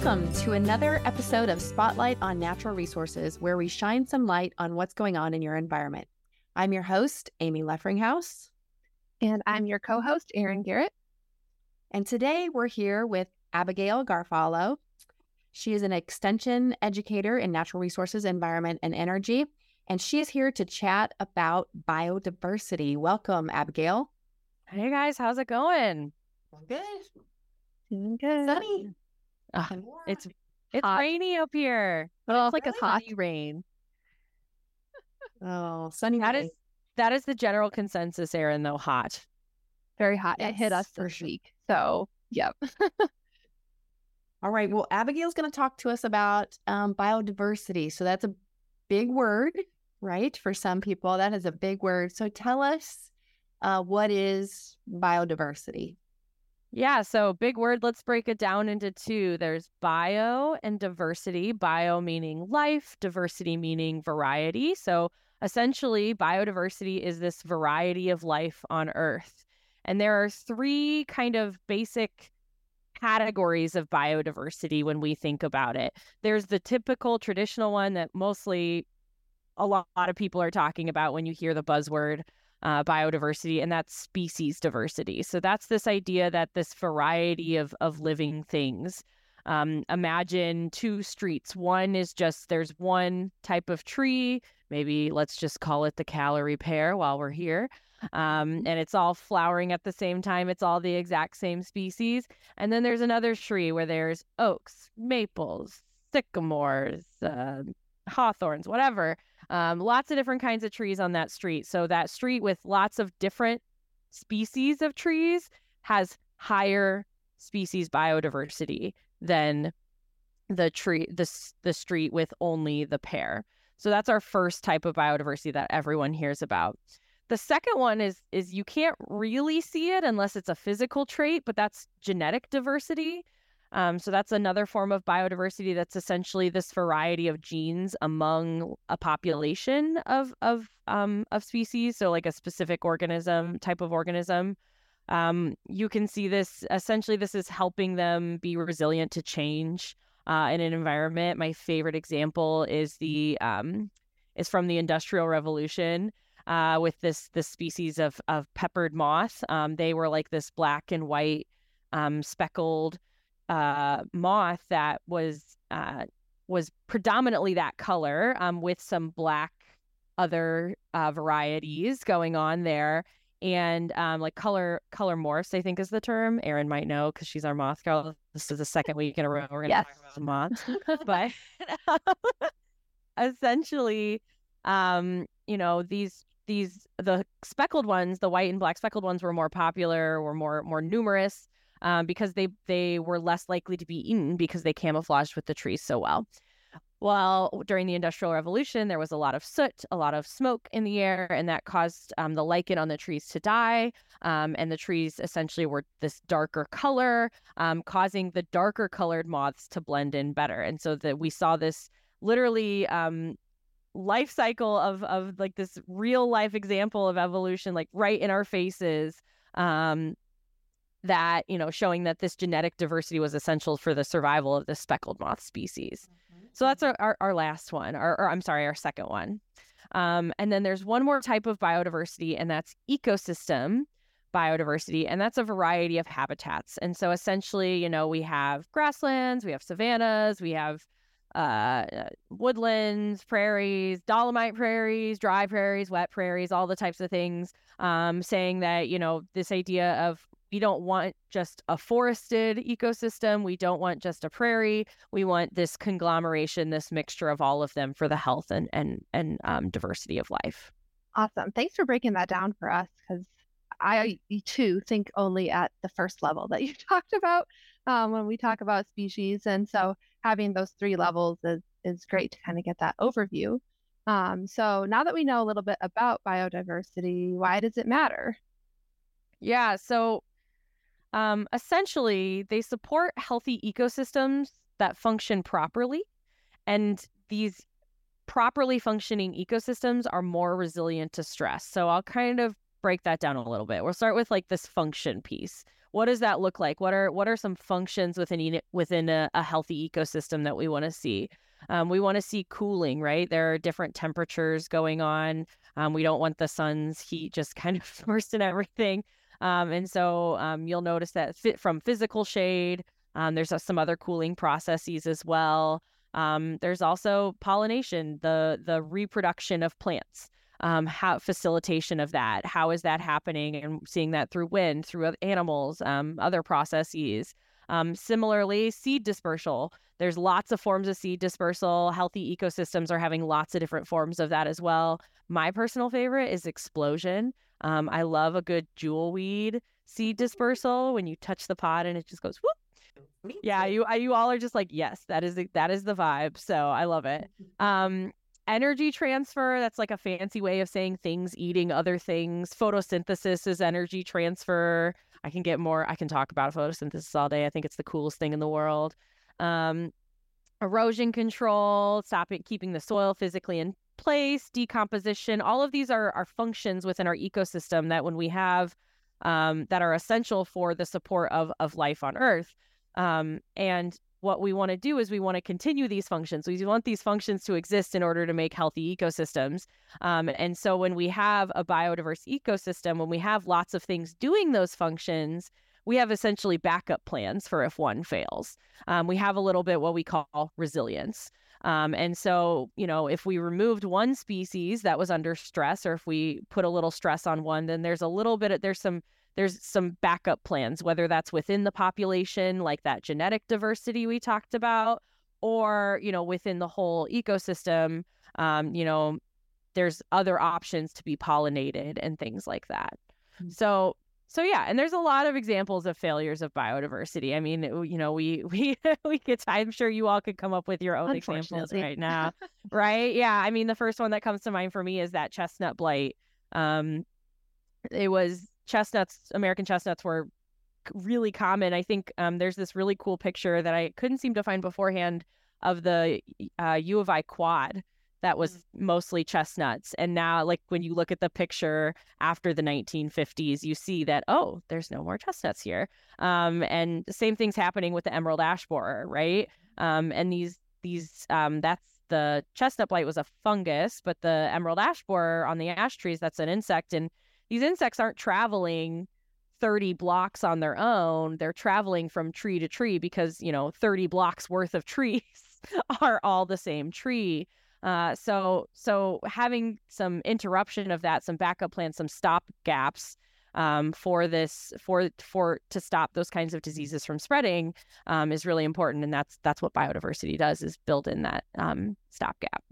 Welcome to another episode of Spotlight on Natural Resources, where we shine some light on what's going on in your environment. I'm your host, Amy Leffringhouse. And I'm your co host, Erin Garrett. And today we're here with Abigail Garofalo. She is an extension educator in natural resources, environment, and energy. And she is here to chat about biodiversity. Welcome, Abigail. Hey guys, how's it going? I'm Good. Doing good. Sunny. Warm. it's it's Hot. rainy up here. Oh, it's like really? a hot rain. oh, sunny. That day. is that is the general consensus, Erin. Though hot. very hot. It hit us for this sure. week. So, yep. All right. Well, Abigail's going to talk to us about um, biodiversity. So that's a big word, right? For some people, that is a big word. So tell us uh, what is biodiversity? Yeah. So big word. Let's break it down into two. There's bio and diversity. Bio meaning life, diversity meaning variety. So essentially, biodiversity is this variety of life on Earth. And there are three kind of basic categories of biodiversity when we think about it. There's the typical traditional one that mostly a lot, of people are talking about when you hear the buzzword uh, biodiversity, and that's species diversity. So that's this idea that this variety of of living things. Um, imagine two streets. One is just there's one type of tree. Maybe let's just call it the Callery pear while we're here. Um, and it's all flowering at the same time. It's all the exact same species. And then there's another tree where there's oaks, maples, sycamores, uh, hawthorns, whatever. Um, lots of different kinds of trees on that street. So that street with lots of different species of trees has higher species biodiversity than the tree the the street with only the pear. So that's our first type of biodiversity that everyone hears about. The second one is is you can't really see it unless it's a physical trait, but that's genetic diversity. Um, so that's another form of biodiversity that's essentially this variety of genes among a population of of um, of species. So like a specific organism type of organism. Um, you can see this essentially. This is helping them be resilient to change uh, in an environment. My favorite example is the um, is from the Industrial Revolution uh, with this this species of of peppered moth. Um, they were like this black and white um, speckled uh, moth that was uh, was predominantly that color um, with some black other uh, varieties going on there. And um, like color color morphs i think is the term. Erin might know because she's our moth girl. This is the second week in a row we're going to Yes. talk about some moths. But essentially um you know these these the speckled ones the white and black speckled ones were more popular were more more numerous um, because they they were less likely to be eaten because they camouflaged with the trees so well. Well during the industrial revolution there was a lot of soot a lot of smoke in the air and that caused um, the lichen on the trees to die um, and the trees essentially were this darker color um, causing the darker colored moths to blend in better. And so that we saw this literally um, life cycle of of like this real life example of evolution like right in our faces um that you know showing that this genetic diversity was essential for the survival of the speckled moth species. So that's our, our, our last one or, or i'm sorry our second one. Um, and then there's one more type of biodiversity and that's ecosystem biodiversity and that's a variety of habitats. And so essentially you know we have grasslands we have savannas we have uh, woodlands, prairies, dolomite prairies, dry prairies, wet prairies, all the types of things, um, saying that, you know, this idea of we don't want just a forested ecosystem. We don't want just a prairie. We want this conglomeration, this mixture of all of them for the health and and and um, diversity of life. Awesome. Thanks for breaking that down for us because I too think only at the first level that you talked about um, when we talk about species. And so having those three levels is, is great to kind of get that overview. Um, so now that we know a little bit about biodiversity, why does it matter? Yeah. So um, essentially, they support healthy ecosystems that function properly. And these properly functioning ecosystems are more resilient to stress. So I'll kind of break that down a little bit. We'll start with like this function piece. what does that look like? What are what are some functions within within a, a healthy ecosystem that we want to see? Um, we want to see cooling, right? There are different temperatures going on. Um, we don't want the sun's heat just kind of forced in everything. Um, and so um, you'll notice that fit from physical shade, um, there's uh, some other cooling processes as well. Um, there's also pollination, the the reproduction of plants, um, how facilitation of that. How is that happening? And seeing that through wind, through animals, um, other processes. Similarly, seed dispersal. There's lots of forms of seed dispersal. Healthy ecosystems are having lots of different forms of that as well. My personal favorite is explosion. Um, I love a good jewel weed seed dispersal when you touch the pod and it just goes whoop yeah, you you all are just like, yes, that is the, that is the vibe. So I love it. Um, energy transfer, that's like a fancy way of saying things eating other things. Photosynthesis is energy transfer. I can get more. I can talk about photosynthesis all day. I think it's the coolest thing in the world. Um, erosion control, stopping keeping the soil physically in place, decomposition. All of these are are functions within our ecosystem that when we have um, that are essential for the support of of life on Earth. Um, and what we want to do is we want to continue these functions. We want these functions to exist in order to make healthy ecosystems. Um, and so when we have a biodiverse ecosystem, when we have lots of things doing those functions, we have essentially backup plans for if one fails. Um, we have a little bit what we call resilience. Um, and so, you know, if we removed one species that was under stress, or if we put a little stress on one, then there's a little bit of, there's some there's some backup plans, whether that's within the population, like that genetic diversity we talked about, or, you know, within the whole ecosystem, um, you know, there's other options to be pollinated and things like that. Mm-hmm. So, so yeah, and there's a lot of examples of failures of biodiversity. I mean, you know, we we we could. I'm sure you all could come up with your own examples right now, right? Yeah, I mean, the first one that comes to mind for me is that chestnut blight. Um, it was chestnuts, American chestnuts were really common. I think um, there's this really cool picture that I couldn't seem to find beforehand of the uh, U of I quad that was mm-hmm. mostly chestnuts. And now, like when you look at the picture after the 1950s, you see that, oh, there's no more chestnuts here. Um, and the same thing's happening with the emerald ash borer, right? Um, and these, these, um, that's the chestnut blight was a fungus, but the emerald ash borer on the ash trees, that's an insect. And these insects aren't traveling 30 blocks on their own. They're traveling from tree to tree because, you know, 30 blocks worth of trees are all the same tree. Uh, so so having some interruption of that, some backup plans, some stop gaps um, for this for for to stop those kinds of diseases from spreading um, is really important, and that's that's what biodiversity does is build in that um, stopgap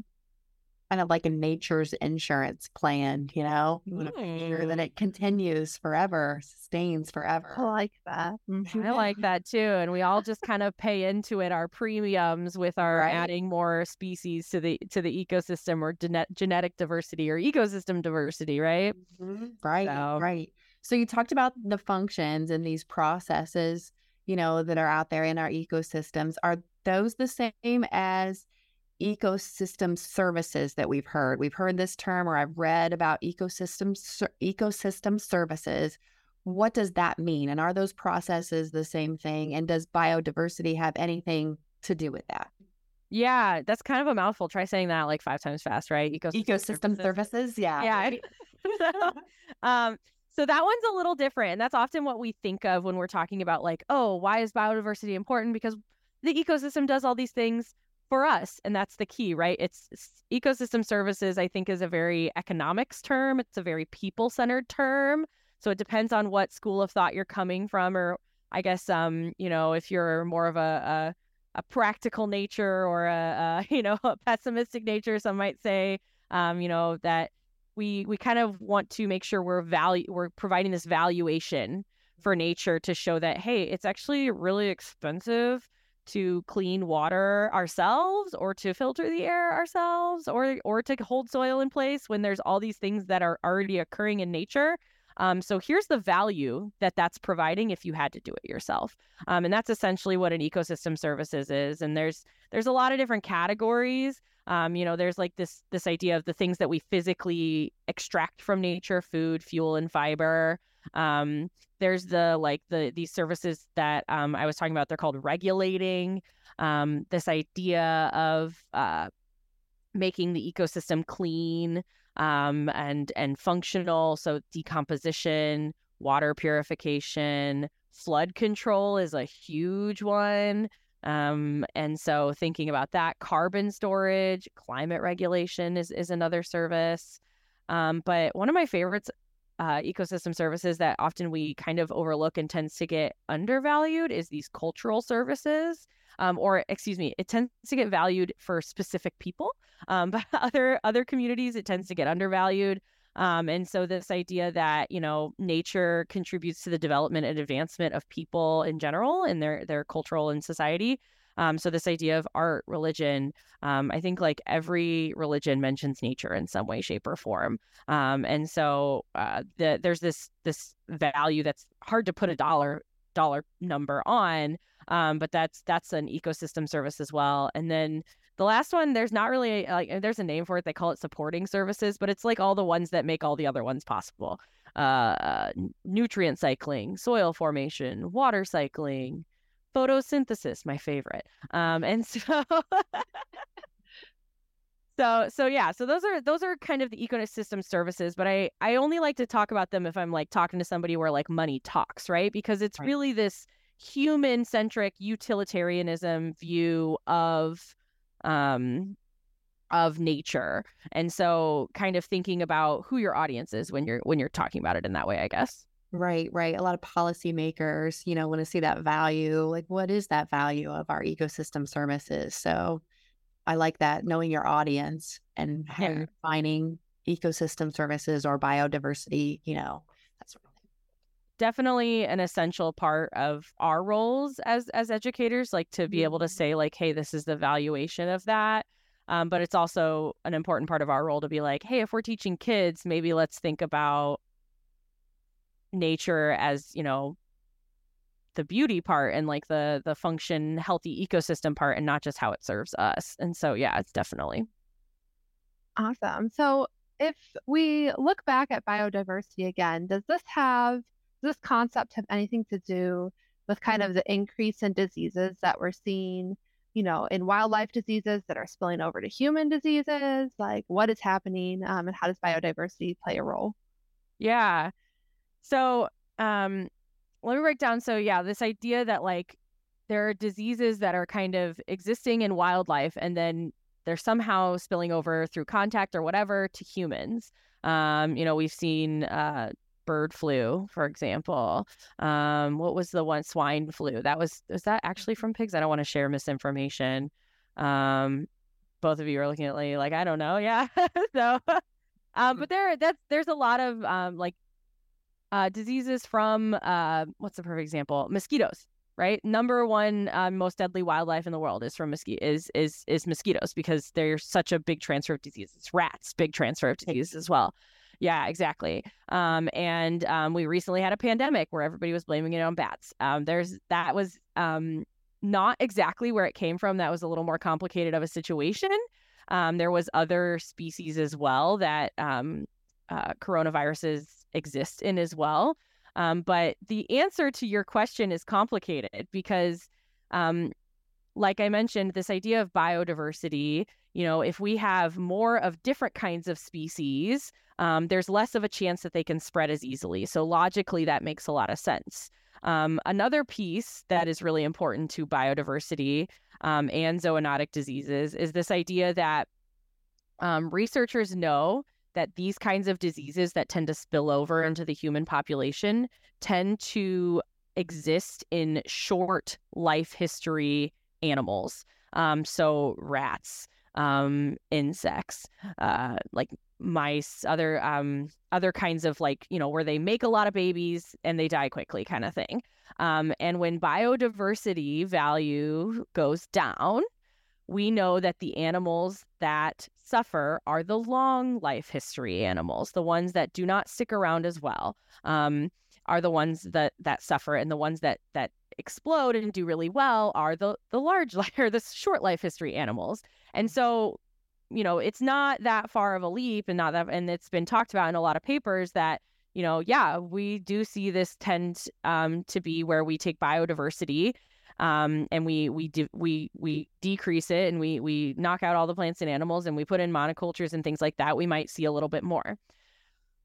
kind of like a nature's insurance plan, you know? You want to make sure that mm. it continues forever, sustains forever. I like that. Mm-hmm. I like that too. And we all just kind of pay into it our premiums with our right. adding more species to the to the ecosystem or genet- genetic diversity or ecosystem diversity, right? Mm-hmm. Right. So. Right. So you talked about the functions and these processes, you know, that are out there in our ecosystems. Are those the same as ecosystem services that we've heard. We've heard this term or I've read about ecosystem ecosystem services. What does that mean? And are those processes the same thing? And does biodiversity have anything to do with that? Yeah, that's kind of a mouthful. Try saying that like five times fast, right? Ecosystem, ecosystem services. services. Yeah. Yeah. so, um, so that one's a little different. And that's often what we think of when we're talking about like, oh, why is biodiversity important? Because the ecosystem does all these things for us and that's the key right? It's, it's, ecosystem services i think is a very economics term. It's a very people centered term. So it depends on what school of thought you're coming from or i guess um you know if you're more of a a, a practical nature or a, a, you know a pessimistic nature some might say um you know that we we kind of want to make sure we're value we're providing this valuation for nature to show that hey it's actually really expensive to clean water ourselves or to filter the air ourselves or or to hold soil in place when there's all these things that are already occurring in nature. Um, so here's the value that that's providing if you had to do it yourself. Um, and that's essentially what an ecosystem services is and there's there's a lot of different categories. Um, you know there's like this this idea of the things that we physically extract from nature food fuel and fiber Um, there's the like the these services that um, I was talking about. They're called regulating. Um, this idea of uh, making the ecosystem clean um, and and functional. So decomposition, water purification, flood control is a huge one. Um, and so thinking about that, carbon storage, climate regulation is is another service. Um, but one of my favorites uh, ecosystem services that often we kind of overlook and tends to get undervalued is these cultural services. Um, or excuse me, it tends to get valued for specific people, um, but other other communities it tends to get undervalued. Um, and so this idea that you know nature contributes to the development and advancement of people in general in their their cultural and society. Um, so this idea of art, religion, um, I think like every religion mentions nature in some way, shape, or form. Um, and so uh, the, there's this this value that's hard to put a dollar dollar number on, um, but that's that's an ecosystem service as well. And then the last one, there's not really like there's a name for it. They call it supporting services, but it's like all the ones that make all the other ones possible. Uh, nutrient cycling, soil formation, water cycling, photosynthesis, my favorite. Um, and so. so so yeah so those are those are kind of the ecosystem services but i i only like to talk about them if i'm like talking to somebody where like money talks right because it's right. really this human centric utilitarianism view of um, of nature and so kind of thinking about who your audience is when you're when you're talking about it in that way i guess right right a lot of policymakers you know want to see that value like what is that value of our ecosystem services so i like that knowing your audience and yeah. finding ecosystem services or biodiversity you know that sort of thing definitely an essential part of our roles as as educators like to be able to mm-hmm. say like hey this is the valuation of that um, but it's also an important part of our role to be like hey if we're teaching kids maybe let's think about nature as you know the beauty part and like the the function healthy ecosystem part and not just how it serves us and so yeah it's definitely awesome so if we look back at biodiversity again does this have this concept have anything to do with kind of the increase in diseases that we're seeing, you know, in wildlife diseases that are spilling over to human diseases? Like, what is happening, um, and how does biodiversity play a role? Yeah. So, um, let me break down. So, yeah, this idea that like there are diseases that are kind of existing in wildlife, and then they're somehow spilling over through contact or whatever to humans. Um, you know, we've seen uh, bird flu, for example. Um, what was the one swine flu? That was was that actually from pigs? I don't want to share misinformation. Um, both of you are looking at me like I don't know. Yeah, so um, but there that's there's a lot of um like uh diseases from uh what's the perfect example? Mosquitoes right? Number one uh, most deadly wildlife in the world is from mosquito is is is mosquitoes because they're such a big transfer of diseases. Rats, big transfer of disease as well. Yeah, exactly. Um, and um, we recently had a pandemic where everybody was blaming it on bats. Um, there's that was um, not exactly where it came from. That was a little more complicated of a situation. Um, there was other species as well that um, uh, coronaviruses exist in as well. but the answer to your question is complicated because, like I mentioned, this idea of biodiversity. You know, if we have more of different kinds of species, um, there's less of a chance that they can spread as easily. So logically, that makes a lot of sense. Um, another piece that is really important to biodiversity um, and zoonotic diseases is this idea that um, researchers know that these kinds of diseases that tend to spill over into the human population tend to exist in short life history animals. Um, so rats, um, insects, uh, like mice, other um, other kinds of like you know where they make a lot of babies and they die quickly, kind of thing. Um, and when biodiversity value goes down, we know that the animals that suffer are the long life history animals, the ones that do not stick around as well. Um, are the ones that that suffer and the ones that that explode and do really well are the the large or the short life history animals and so you know, it's not that far of a leap and not that, and it's been talked about in a lot of papers that, you know, yeah, we do see this tend um, to be where we take biodiversity um, and we we de- we we decrease it and we we knock out all the plants and animals and we put in monocultures and things like that. We might see a little bit more.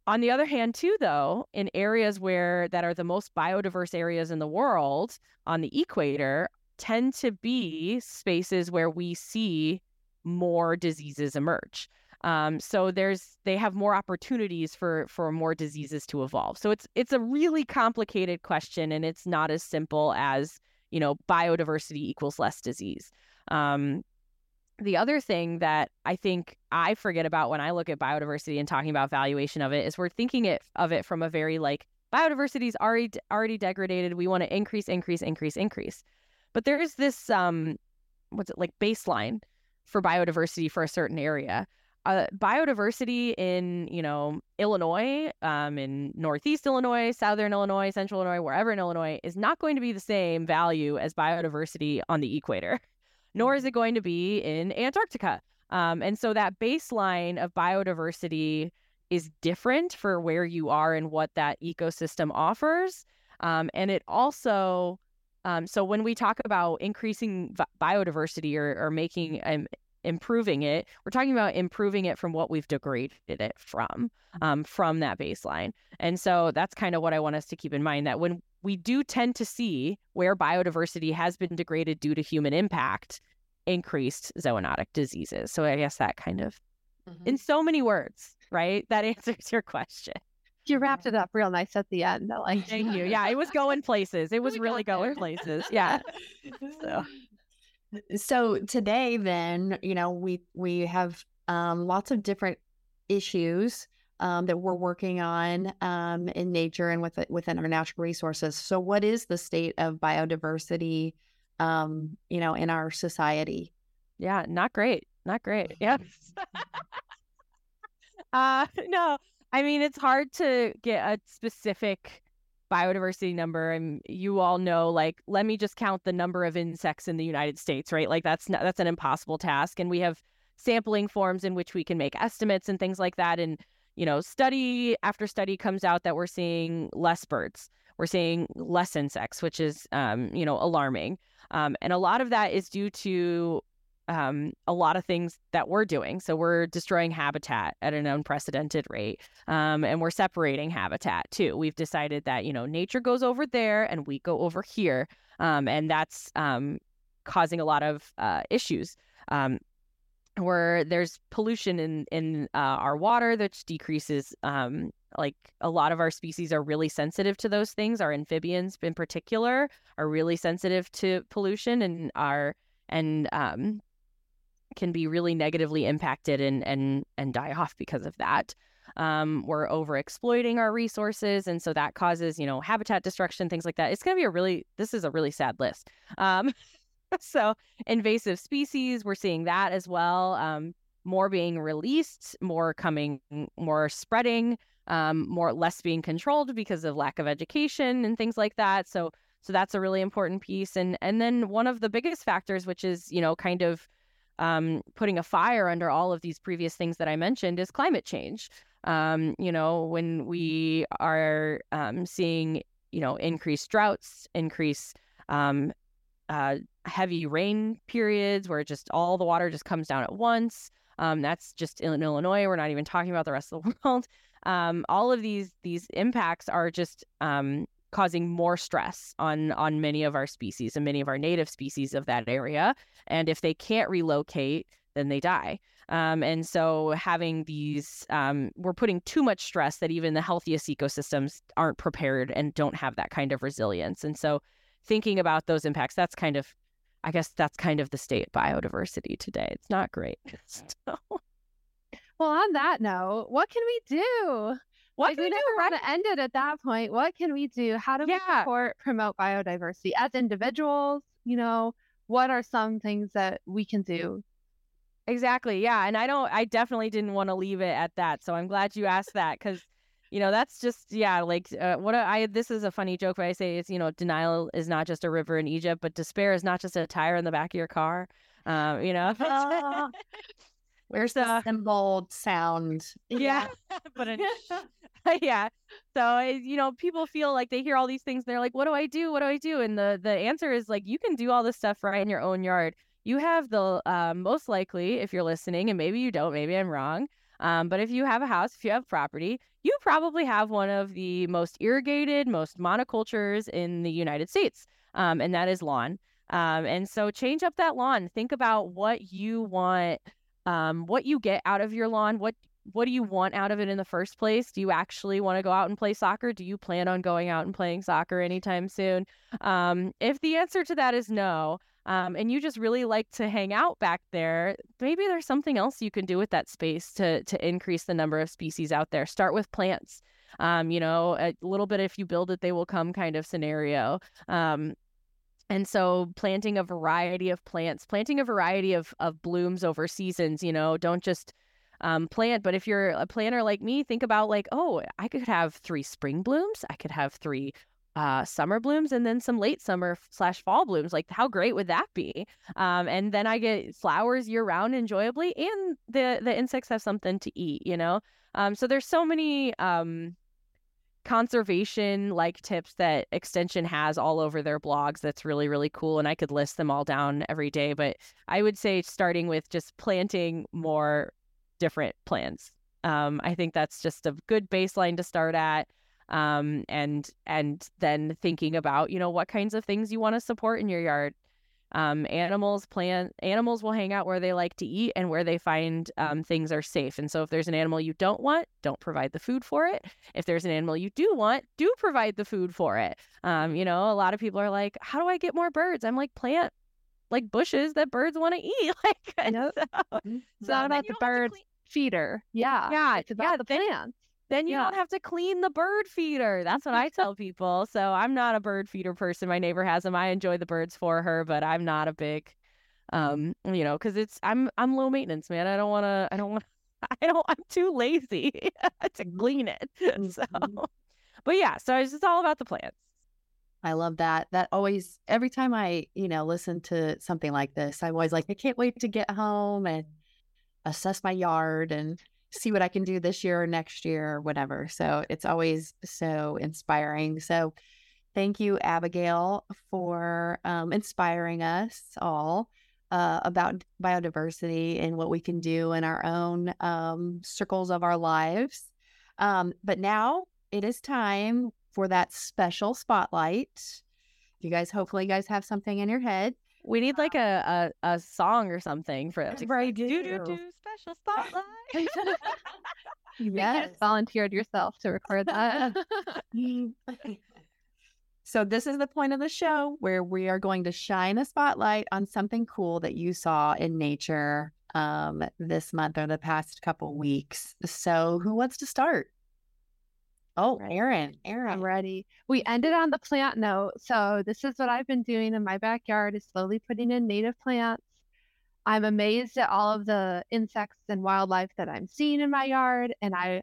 On the other hand, too, though, in areas where that are the most biodiverse areas in the world on the equator, tend to be spaces where we see more diseases emerge. Um, so there's they have more opportunities for for more diseases to evolve. So it's it's a really complicated question, and it's not as simple as you know biodiversity equals less disease. Um, the other thing that I think I forget about when I look at biodiversity and talking about valuation of it is we're thinking it of it from a very like biodiversity is already already degraded. We want to increase, increase, increase, increase. But there is this um, what's it like baseline for biodiversity for a certain area uh, biodiversity in you know Illinois, um, in Northeast Illinois, Southern Illinois, Central Illinois, wherever in Illinois, is not going to be the same value as biodiversity on the equator, nor is mm-hmm. it going to be in Antarctica. Um, and so that baseline of biodiversity is different for where you are and what that ecosystem offers. Um, and it also, um, so when we talk about increasing biodiversity or, or making um, improving it, we're talking about improving it from what we've degraded it from, mm-hmm. um, from that baseline. And so that's kind of what I want us to keep in mind that when we do tend to see where biodiversity has been degraded due to human impact, increased zoonotic diseases. So I guess that kind of, mm-hmm. in so many words, right? That answers your question. You wrapped it up real nice at the end. like thank you. Yeah, it was going places. It was really going places. Yeah. So so today then you know we we have um, lots of different issues um, that we're working on um, in nature and with, within our natural resources. So what is the state of biodiversity um, you know in our society? Yeah not great not great yeah. Uh no i mean it's hard to get a specific biodiversity number and you all know like let me just count the number of insects in the United States right? Like that's not, that's an impossible task and we have sampling forms in which we can make estimates and things like that and you know study after study comes out that we're seeing less birds. We're seeing less insects which is um, you know alarming. Um, and a lot of that is due to um, a lot of things that we're doing. So we're destroying habitat at an unprecedented rate, um, and we're separating habitat too. We've decided that you know nature goes over there and we go over here, um, and that's um, causing a lot of uh, issues. Um, where there's pollution in in uh, our water, which decreases. Um, like a lot of our species are really sensitive to those things. Our amphibians, in particular, are really sensitive to pollution and are and um, can be really negatively impacted and and and die off because of that. Um, we're over exploiting our resources, and so that causes you know habitat destruction, things like that. It's going to be a really this is a really sad list. Um, so invasive species, we're seeing that as well. Um, more being released, more coming, more spreading, um, more less being controlled because of lack of education and things like that. So so that's a really important piece. And and then one of the biggest factors, which is you know kind of um, putting a fire under all of these previous things that I mentioned is climate change. Um, you know, when we are um, seeing, you know, increased droughts, increase um, uh, heavy rain periods where just all the water just comes down at once. Um, that's just in Illinois. We're not even talking about the rest of the world. Um, all of these these impacts are just um, causing more stress on on many of our species and many of our native species of that area. And if they can't relocate, then they die. Um, and so having these, um, we're putting too much stress that even the healthiest ecosystems aren't prepared and don't have that kind of resilience. And so thinking about those impacts, that's kind of, I guess that's kind of the state biodiversity today. It's not great. so. Well, on that note, what can we do? What can we, never want to end it at that point. What can we do? How do we yeah. support, promote biodiversity as individuals? You know, what are some things that we can do? Exactly. Yeah. And I don't, I definitely didn't want to leave it at that. So I'm glad you asked that because, you know, that's just, yeah, like uh, what I, this is a funny joke, but I say it's, you know, denial is not just a river in Egypt, but despair is not just a tire in the back of your car. Um, you know, Where's the symbol sound? Yeah, but yeah. So you know, people feel like they hear all these things. they're like, "What do I do? What do I do?" And the the answer is like, you can do all this stuff right in your own yard. You have the uh, most likely, if you're listening, and maybe you don't, maybe I'm wrong. Um, but if you have a house, if you have property, you probably have one of the most irrigated, most monocultures in the United States, um, and that is lawn. Um, and so change up that lawn. Think about what you want, um, what you get out of your lawn. What what do you want out of it in the first place? Do you actually want to go out and play soccer? Do you plan on going out and playing soccer anytime soon? Um, if the answer to that is no, um, and you just really like to hang out back there, maybe there's something else you can do with that space to to increase the number of species out there. Start with plants. Um, you know, a little bit if you build it, they will come kind of scenario. Um, and so planting a variety of plants, planting a variety of of blooms over seasons, you know, don't just um, plant. But if you're a planter like me, think about like, oh, I could have three spring blooms, I could have three uh, summer blooms and then some late summer slash fall blooms. Like, how great would that be? Um, and then I get flowers year round enjoyably, and the the insects have something to eat. You know, um, so there's so many um, conservation like tips that Extension has all over their blogs. That's really really cool, and I could list them all down every day. But I would say starting with just planting more different plants. Um, I think that's just a good baseline to start at um, and and then thinking about you know what kinds of things you want to support in your yard. Um, animals plant animals will hang out where they like to eat and where they find um, things are safe. And so if there's an animal you don't want, don't provide the food for it. If there's an animal you do want, do provide the food for it. Um, you know, a lot of people are like, how do I get more birds? I'm like, plant like bushes that birds want to eat. Like, nope. so, mm-hmm. it's not about the bird feeder. Yeah. Yeah. It's about yeah, the then, plants then you Yeah. don't have to clean the bird feeder. That's what I tell people. So I'm not a bird feeder person. My neighbor has them. I enjoy the birds for her, but I'm not a big, um, you know, because it's I'm I'm low maintenance, man. I don't want to. I don't want. I don't. I'm too lazy to clean it. So, Mhm. but yeah. So it's just all about the plants. I love that. That always, every time I, you know, listen to something like this, I'm always like, I can't wait to get home and assess my yard and see what I can do this year or next year or whatever. So it's always so inspiring. So thank you, Abigail, for um, inspiring us all uh, about biodiversity and what we can do in our own um, circles of our lives. Um, but now it is time for that special spotlight. You guys, hopefully, you guys have something in your head. We need like a a, a song or something for. Right, do do do. special spotlight. You just volunteered yourself to record that. so this is the point of the show where we are going to shine a spotlight on something cool that you saw in nature um, this month or the past couple weeks. So who wants to start? Oh, Right. Erin. I'm Erin. ready. We ended on the plant note. So this is what I've been doing in my backyard is slowly putting in native plants. I'm amazed at all of the insects and wildlife that I'm seeing in my yard. And I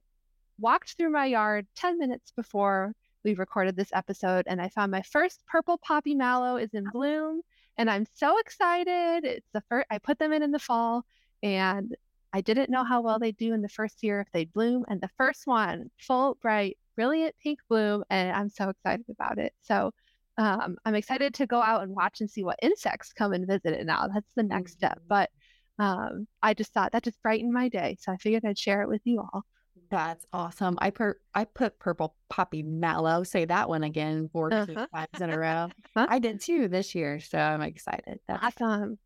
walked through my yard 10 minutes before we recorded this episode and I found my first purple poppy mallow is in bloom. And I'm so excited. It's the first, I put them in in the fall and I didn't know how well they'd do in the first year if they'd bloom. And the first one, full, bright, brilliant pink bloom. And I'm so excited about it. So um, I'm excited to go out and watch and see what insects come and visit it now. That's the next step. Mhm. But um, I just thought that just brightened my day. So I figured I'd share it with you all. That's awesome. I per I put purple poppy mallow. Say that one again four Uh-huh. times in a row. Huh? I did too this year, so I'm excited. That's Awesome.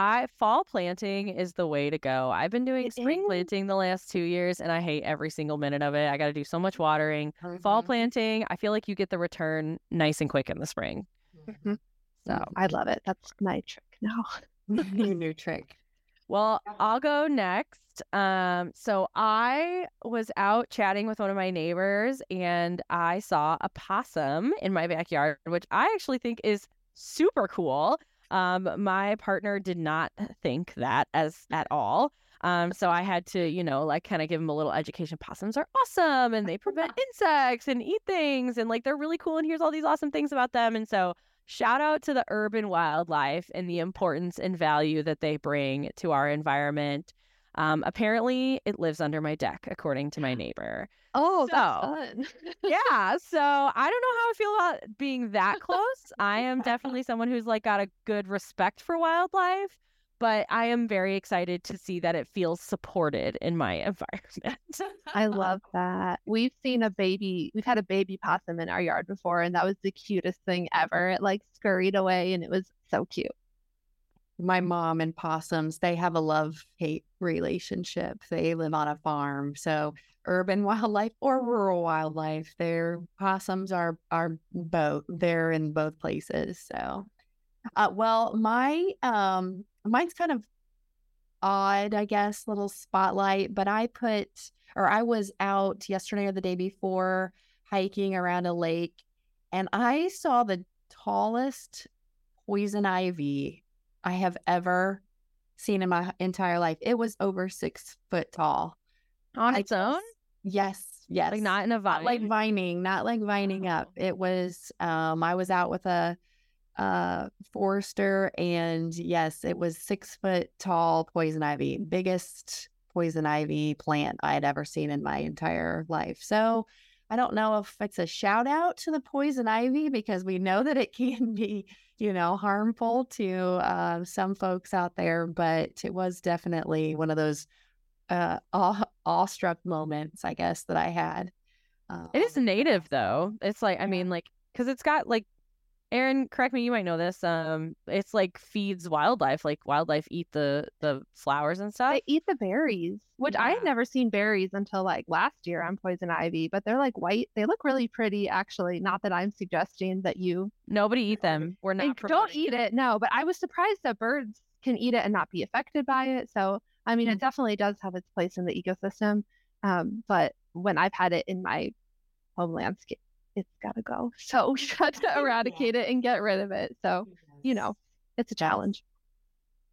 I fall planting is the way to go. I've been doing It spring is. planting the last two years, and I hate every single minute of it. I got to do so much watering. Fall Mhm. planting, I feel like you get the return nice and quick in the spring. Mhm. So, I love it. That's my trick now. New new trick. well, I'll go next. Um, so I was out chatting with one of my neighbors, and I saw a possum in my backyard, which I actually think is super cool. Um, my partner did not think that as at all. Um, so I had to, you know, like kind of give him a little education. Possums are awesome and they prevent insects and eat things and like they're really cool and here's all these awesome things about them. And so shout out to the urban wildlife and the importance and value that they bring to our environment. Um, apparently, it lives under my deck, according to my neighbor. Oh, So, that's fun. yeah. So I don't know how I feel about being that close. I am definitely someone who's like got a good respect for wildlife, but I am very excited to see that it feels supported in my environment. I love that. We've seen a baby, we've had a baby possum in our yard before, and that was the cutest thing ever. It like scurried away and it was so cute. My mom and possums they have a love hate relationship. They live on a farm so urban wildlife or rural wildlife their possums are are both they're in both places so. Uh, well my um mine's kind of odd i guess little spotlight but i put or i was out yesterday or the day before hiking around a lake and i saw the tallest poison ivy I have ever seen in my entire life. It was over six foot tall. On I its own, Yes, yes. like not in a Not vine. like vining, not like vining up. It was um I was out with a uh forester and yes, it was six foot tall poison ivy, biggest poison ivy plant I had ever seen in my entire life. So I don't know if it's a shout out to the poison ivy because we know that it can be, you know, harmful to uh, some folks out there, but it was definitely one of those uh, awe- awestruck moments, I guess, that I had. It is Um, native though. It's like I mean, like because it's got like Erin, correct me, you might know this. Um, it's like feeds wildlife. Like wildlife eat the the flowers and stuff. They eat the berries, which I had never seen berries until like last year on poison ivy, but they're like white. They look really pretty, actually. Not that I'm suggesting that you Nobody eat them. We're not. don't eat it. No, but I was surprised that birds can eat it and not be affected by it. So, I mean, it definitely does have its place in the ecosystem. Um, but when I've had it in my home landscape, it's got to go. So, we got to eradicate it and get rid of it. So, you know, it's a challenge.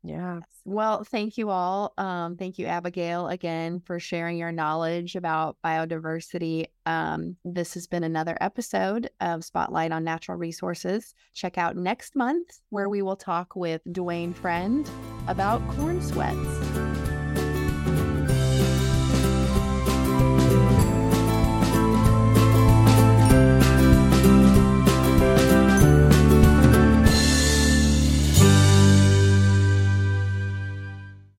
Yeah. Well, thank you all. Um, thank you, Abigail, again for sharing your knowledge about biodiversity. Um, this has been another episode of Spotlight on Natural Resources. Check out next month where we will talk with Duane Friend about corn sweats.